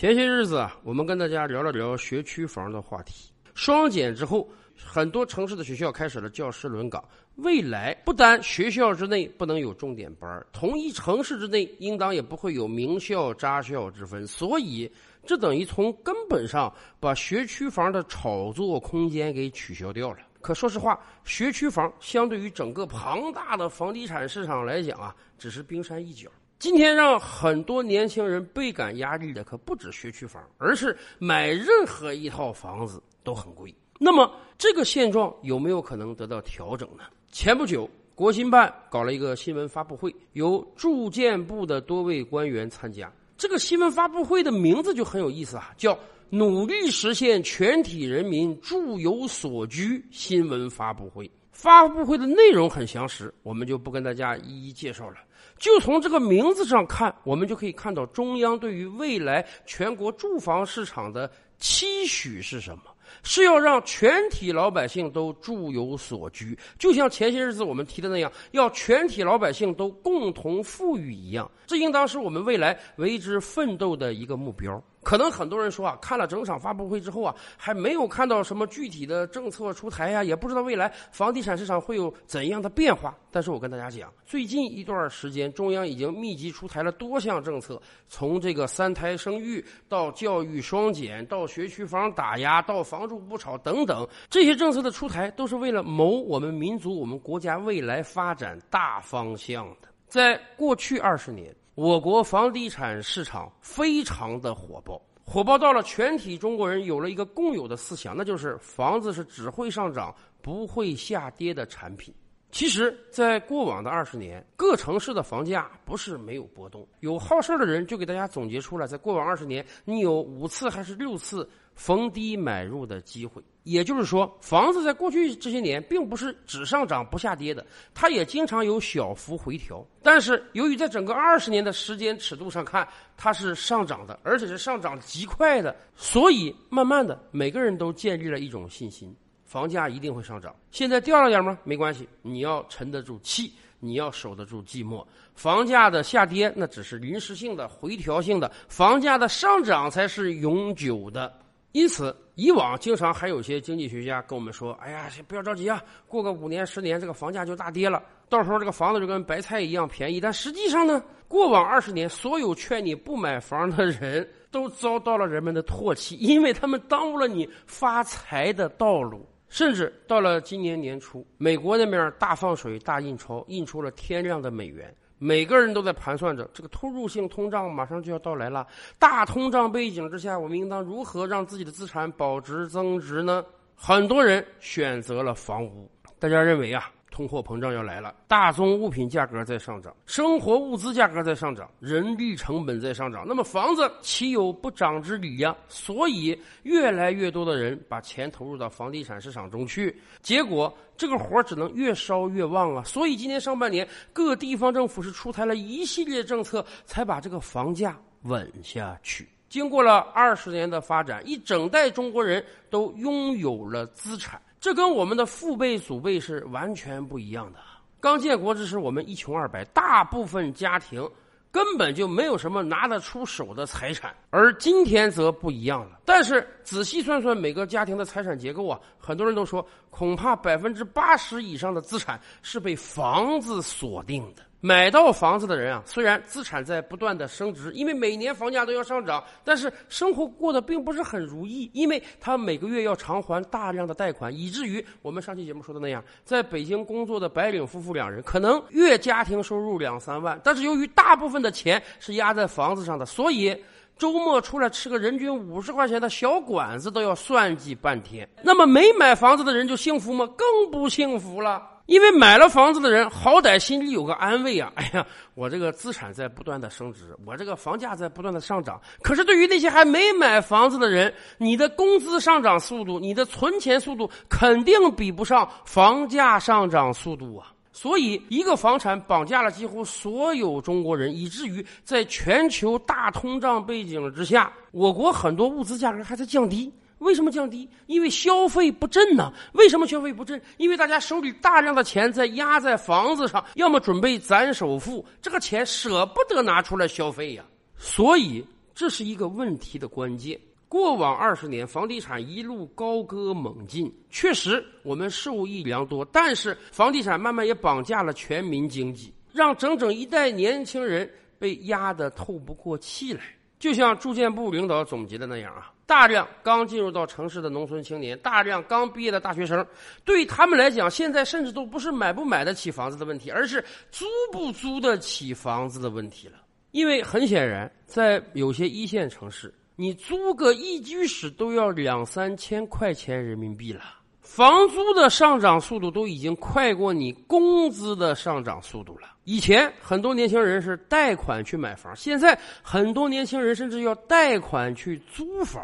前些日子啊，我们跟大家聊了聊学区房的话题。双减之后，很多城市的学校开始了教师轮岗。未来不单学校之内不能有重点班，同一城市之内应当也不会有名校渣校之分。所以，这等于从根本上把学区房的炒作空间给取消掉了。可说实话，学区房相对于整个庞大的房地产市场来讲啊，只是冰山一角。今天让很多年轻人倍感压力的，可不止学区房，而是买任何一套房子都很贵。那么，这个现状有没有可能得到调整呢？前不久，国新办搞了一个新闻发布会，由住建部的多位官员参加。这个新闻发布会的名字就很有意思啊，叫“努力实现全体人民住有所居”新闻发布会。发布会的内容很详实，我们就不跟大家一一介绍了。就从这个名字上看，我们就可以看到中央对于未来全国住房市场的期许是什么？是要让全体老百姓都住有所居，就像前些日子我们提的那样，要全体老百姓都共同富裕一样。这应当是我们未来为之奋斗的一个目标。可能很多人说啊，看了整场发布会之后啊，还没有看到什么具体的政策出台呀，也不知道未来房地产市场会有怎样的变化。但是我跟大家讲，最近一段时间，中央已经密集出台了多项政策，从这个三胎生育到教育双减，到学区房打压，到房住不炒等等，这些政策的出台都是为了谋我们民族、我们国家未来发展大方向的。在过去二十年。我国房地产市场非常的火爆，火爆到了全体中国人有了一个共有的思想，那就是房子是只会上涨不会下跌的产品。其实，在过往的二十年，各城市的房价不是没有波动。有好事的人就给大家总结出来，在过往二十年，你有五次还是六次逢低买入的机会。也就是说，房子在过去这些年并不是只上涨不下跌的，它也经常有小幅回调。但是，由于在整个二十年的时间尺度上看，它是上涨的，而且是上涨极快的，所以慢慢的，每个人都建立了一种信心：房价一定会上涨。现在掉了点吗？没关系，你要沉得住气，你要守得住寂寞。房价的下跌那只是临时性的、回调性的，房价的上涨才是永久的。因此，以往经常还有些经济学家跟我们说：“哎呀，不要着急啊，过个五年十年，这个房价就大跌了，到时候这个房子就跟白菜一样便宜。”但实际上呢，过往二十年，所有劝你不买房的人都遭到了人们的唾弃，因为他们耽误了你发财的道路。甚至到了今年年初，美国那边大放水、大印钞，印出了天量的美元。每个人都在盘算着，这个突入性通胀马上就要到来了。大通胀背景之下，我们应当如何让自己的资产保值增值呢？很多人选择了房屋，大家认为啊。通货膨胀要来了，大宗物品价格在上涨，生活物资价格在上涨，人力成本在上涨，那么房子岂有不涨之理呀？所以越来越多的人把钱投入到房地产市场中去，结果这个活只能越烧越旺啊！所以今年上半年各地方政府是出台了一系列政策，才把这个房价稳下去。经过了二十年的发展，一整代中国人都拥有了资产。这跟我们的父辈祖辈是完全不一样的。刚建国之时，我们一穷二白，大部分家庭根本就没有什么拿得出手的财产。而今天则不一样了。但是仔细算算每个家庭的财产结构啊，很多人都说，恐怕百分之八十以上的资产是被房子锁定的。买到房子的人啊，虽然资产在不断的升值，因为每年房价都要上涨，但是生活过得并不是很如意，因为他每个月要偿还大量的贷款，以至于我们上期节目说的那样，在北京工作的白领夫妇两人，可能月家庭收入两三万，但是由于大部分的钱是压在房子上的，所以周末出来吃个人均五十块钱的小馆子都要算计半天。那么没买房子的人就幸福吗？更不幸福了。因为买了房子的人，好歹心里有个安慰啊！哎呀，我这个资产在不断的升值，我这个房价在不断的上涨。可是对于那些还没买房子的人，你的工资上涨速度，你的存钱速度，肯定比不上房价上涨速度啊！所以，一个房产绑架了几乎所有中国人，以至于在全球大通胀背景之下，我国很多物资价格还在降低。为什么降低？因为消费不振呢。为什么消费不振？因为大家手里大量的钱在压在房子上，要么准备攒首付，这个钱舍不得拿出来消费呀。所以这是一个问题的关键。过往二十年，房地产一路高歌猛进，确实我们受益良多。但是，房地产慢慢也绑架了全民经济，让整整一代年轻人被压得透不过气来。就像住建部领导总结的那样啊，大量刚进入到城市的农村青年，大量刚毕业的大学生，对他们来讲，现在甚至都不是买不买得起房子的问题，而是租不租得起房子的问题了。因为很显然，在有些一线城市。你租个一居室都要两三千块钱人民币了，房租的上涨速度都已经快过你工资的上涨速度了。以前很多年轻人是贷款去买房，现在很多年轻人甚至要贷款去租房。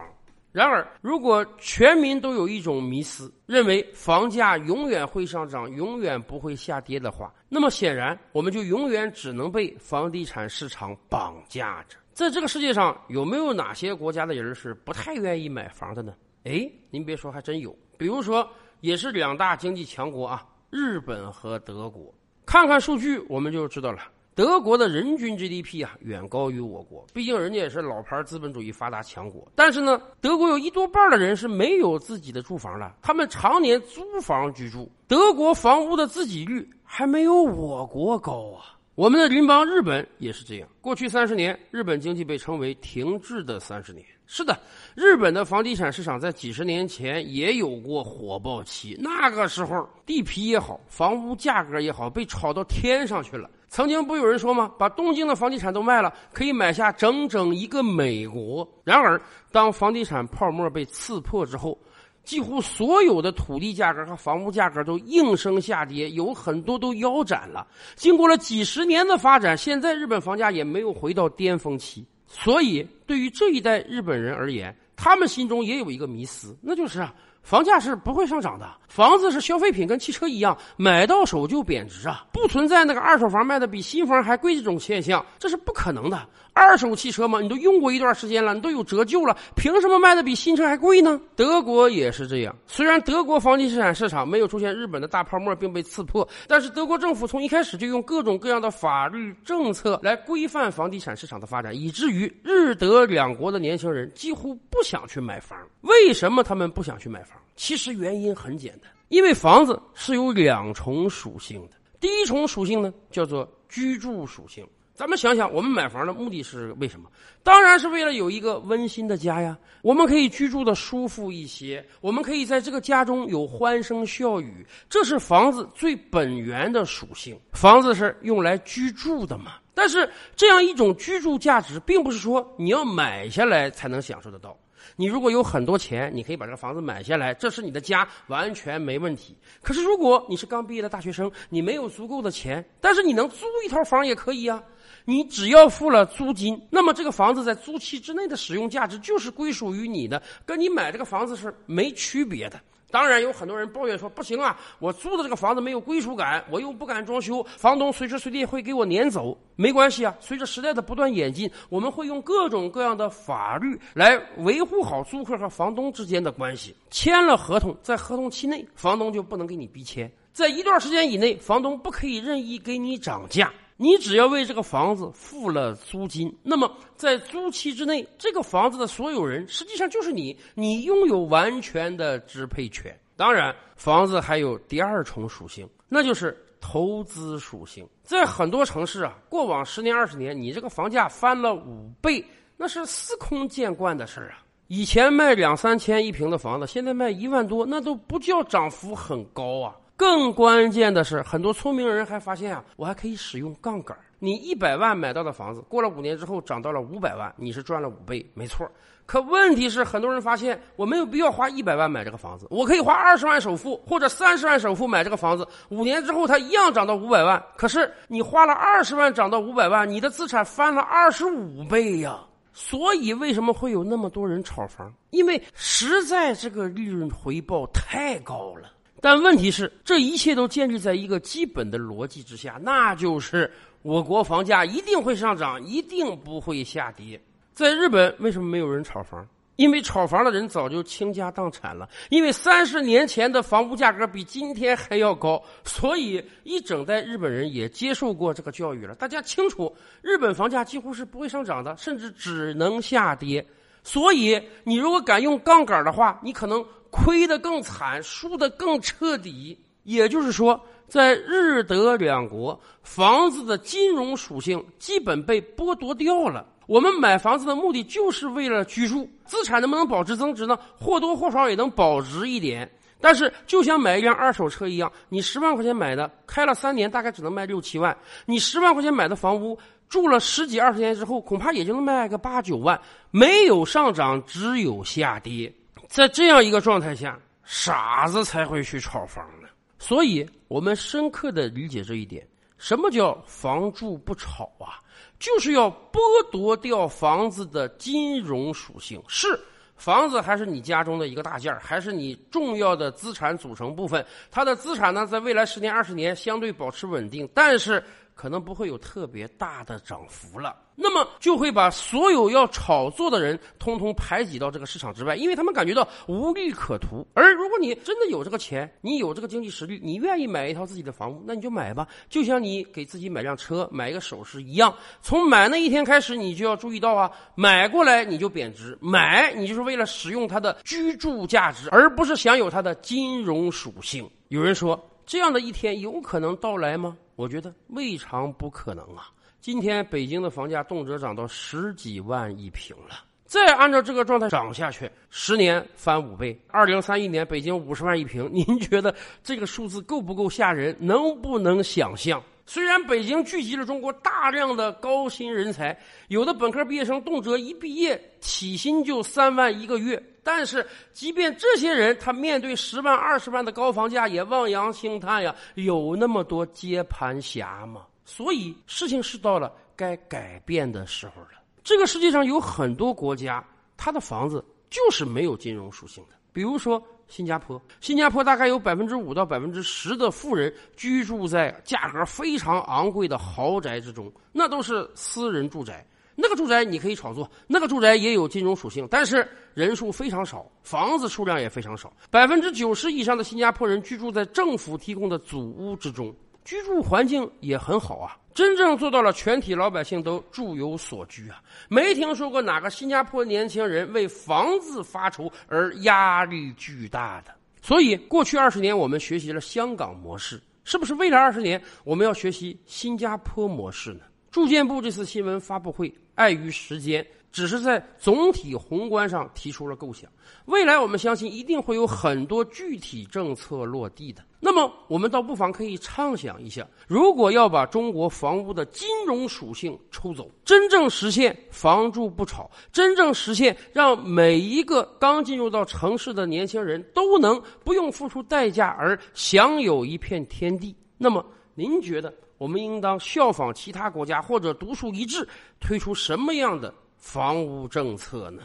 然而，如果全民都有一种迷思，认为房价永远会上涨，永远不会下跌的话，那么显然我们就永远只能被房地产市场绑架着。在这个世界上，有没有哪些国家的人是不太愿意买房的呢？哎，您别说，还真有。比如说，也是两大经济强国啊，日本和德国。看看数据，我们就知道了。德国的人均 GDP 啊，远高于我国，毕竟人家也是老牌资本主义发达强国。但是呢，德国有一多半的人是没有自己的住房的，他们常年租房居住。德国房屋的自给率还没有我国高啊。我们的邻邦日本也是这样。过去三十年，日本经济被称为停滞的三十年。是的，日本的房地产市场在几十年前也有过火爆期，那个时候地皮也好，房屋价格也好，被炒到天上去了。曾经不有人说吗？把东京的房地产都卖了，可以买下整整一个美国。然而，当房地产泡沫被刺破之后，几乎所有的土地价格和房屋价格都应声下跌，有很多都腰斩了。经过了几十年的发展，现在日本房价也没有回到巅峰期。所以，对于这一代日本人而言，他们心中也有一个迷思，那就是啊。房价是不会上涨的，房子是消费品，跟汽车一样，买到手就贬值啊，不存在那个二手房卖的比新房还贵这种现象，这是不可能的。二手汽车嘛，你都用过一段时间了，你都有折旧了，凭什么卖的比新车还贵呢？德国也是这样，虽然德国房地产市场没有出现日本的大泡沫并被刺破，但是德国政府从一开始就用各种各样的法律政策来规范房地产市场的发展，以至于日德两国的年轻人几乎不想去买房。为什么他们不想去买房？其实原因很简单，因为房子是有两重属性的。第一重属性呢，叫做居住属性。咱们想想，我们买房的目的是为什么？当然是为了有一个温馨的家呀。我们可以居住的舒服一些，我们可以在这个家中有欢声笑语，这是房子最本源的属性。房子是用来居住的嘛？但是这样一种居住价值，并不是说你要买下来才能享受得到。你如果有很多钱，你可以把这个房子买下来，这是你的家，完全没问题。可是如果你是刚毕业的大学生，你没有足够的钱，但是你能租一套房也可以啊。你只要付了租金，那么这个房子在租期之内的使用价值就是归属于你的，跟你买这个房子是没区别的。当然有很多人抱怨说不行啊，我租的这个房子没有归属感，我又不敢装修，房东随时随地会给我撵走。没关系啊，随着时代的不断演进，我们会用各种各样的法律来维护好租客和房东之间的关系。签了合同，在合同期内，房东就不能给你逼签，在一段时间以内，房东不可以任意给你涨价。你只要为这个房子付了租金，那么在租期之内，这个房子的所有人实际上就是你，你拥有完全的支配权。当然，房子还有第二重属性，那就是投资属性。在很多城市啊，过往十年、二十年，你这个房价翻了五倍，那是司空见惯的事儿啊。以前卖两三千一平的房子，现在卖一万多，那都不叫涨幅很高啊。更关键的是，很多聪明人还发现啊，我还可以使用杠杆。你一百万买到的房子，过了五年之后涨到了五百万，你是赚了五倍，没错。可问题是，很多人发现我没有必要花一百万买这个房子，我可以花二十万首付或者三十万首付买这个房子，五年之后它一样涨到五百万。可是你花了二十万涨到五百万，你的资产翻了二十五倍呀！所以为什么会有那么多人炒房？因为实在这个利润回报太高了。但问题是，这一切都建立在一个基本的逻辑之下，那就是我国房价一定会上涨，一定不会下跌。在日本，为什么没有人炒房？因为炒房的人早就倾家荡产了，因为三十年前的房屋价格比今天还要高，所以一整代日本人也接受过这个教育了。大家清楚，日本房价几乎是不会上涨的，甚至只能下跌。所以，你如果敢用杠杆的话，你可能亏得更惨，输得更彻底。也就是说，在日德两国，房子的金融属性基本被剥夺掉了。我们买房子的目的就是为了居住，资产能不能保值增值呢？或多或少也能保值一点。但是，就像买一辆二手车一样，你十万块钱买的，开了三年大概只能卖六七万；你十万块钱买的房屋，住了十几二十年之后，恐怕也就能卖个八九万。没有上涨，只有下跌。在这样一个状态下，傻子才会去炒房呢。所以，我们深刻的理解这一点：什么叫房住不炒啊？就是要剥夺掉房子的金融属性，是房子还是你家中的一个大件，还是你重要的资产组成部分？它的资产呢，在未来十年、二十年相对保持稳定，但是。可能不会有特别大的涨幅了，那么就会把所有要炒作的人通通排挤到这个市场之外，因为他们感觉到无利可图。而如果你真的有这个钱，你有这个经济实力，你愿意买一套自己的房屋，那你就买吧。就像你给自己买辆车、买一个首饰一样，从买那一天开始，你就要注意到啊，买过来你就贬值，买你就是为了使用它的居住价值，而不是享有它的金融属性。有人说，这样的一天有可能到来吗？我觉得未尝不可能啊！今天北京的房价动辄涨到十几万一平了，再按照这个状态涨下去，十年翻五倍，二零三一年北京五十万一平，您觉得这个数字够不够吓人？能不能想象？虽然北京聚集了中国大量的高薪人才，有的本科毕业生动辄一毕业起薪就三万一个月。但是，即便这些人，他面对十万、二十万的高房价，也望洋兴叹呀。有那么多接盘侠吗？所以，事情是到了该改变的时候了。这个世界上有很多国家，它的房子就是没有金融属性的。比如说新加坡，新加坡大概有百分之五到百分之十的富人居住在价格非常昂贵的豪宅之中，那都是私人住宅。那个住宅你可以炒作，那个住宅也有金融属性，但是人数非常少，房子数量也非常少。百分之九十以上的新加坡人居住在政府提供的祖屋之中，居住环境也很好啊，真正做到了全体老百姓都住有所居啊。没听说过哪个新加坡年轻人为房子发愁而压力巨大的。所以，过去二十年我们学习了香港模式，是不是未来二十年我们要学习新加坡模式呢？住建部这次新闻发布会。碍于时间，只是在总体宏观上提出了构想。未来我们相信一定会有很多具体政策落地的。那么，我们倒不妨可以畅想一下：如果要把中国房屋的金融属性抽走，真正实现房住不炒，真正实现让每一个刚进入到城市的年轻人都能不用付出代价而享有一片天地，那么您觉得？我们应当效仿其他国家，或者独树一帜，推出什么样的房屋政策呢？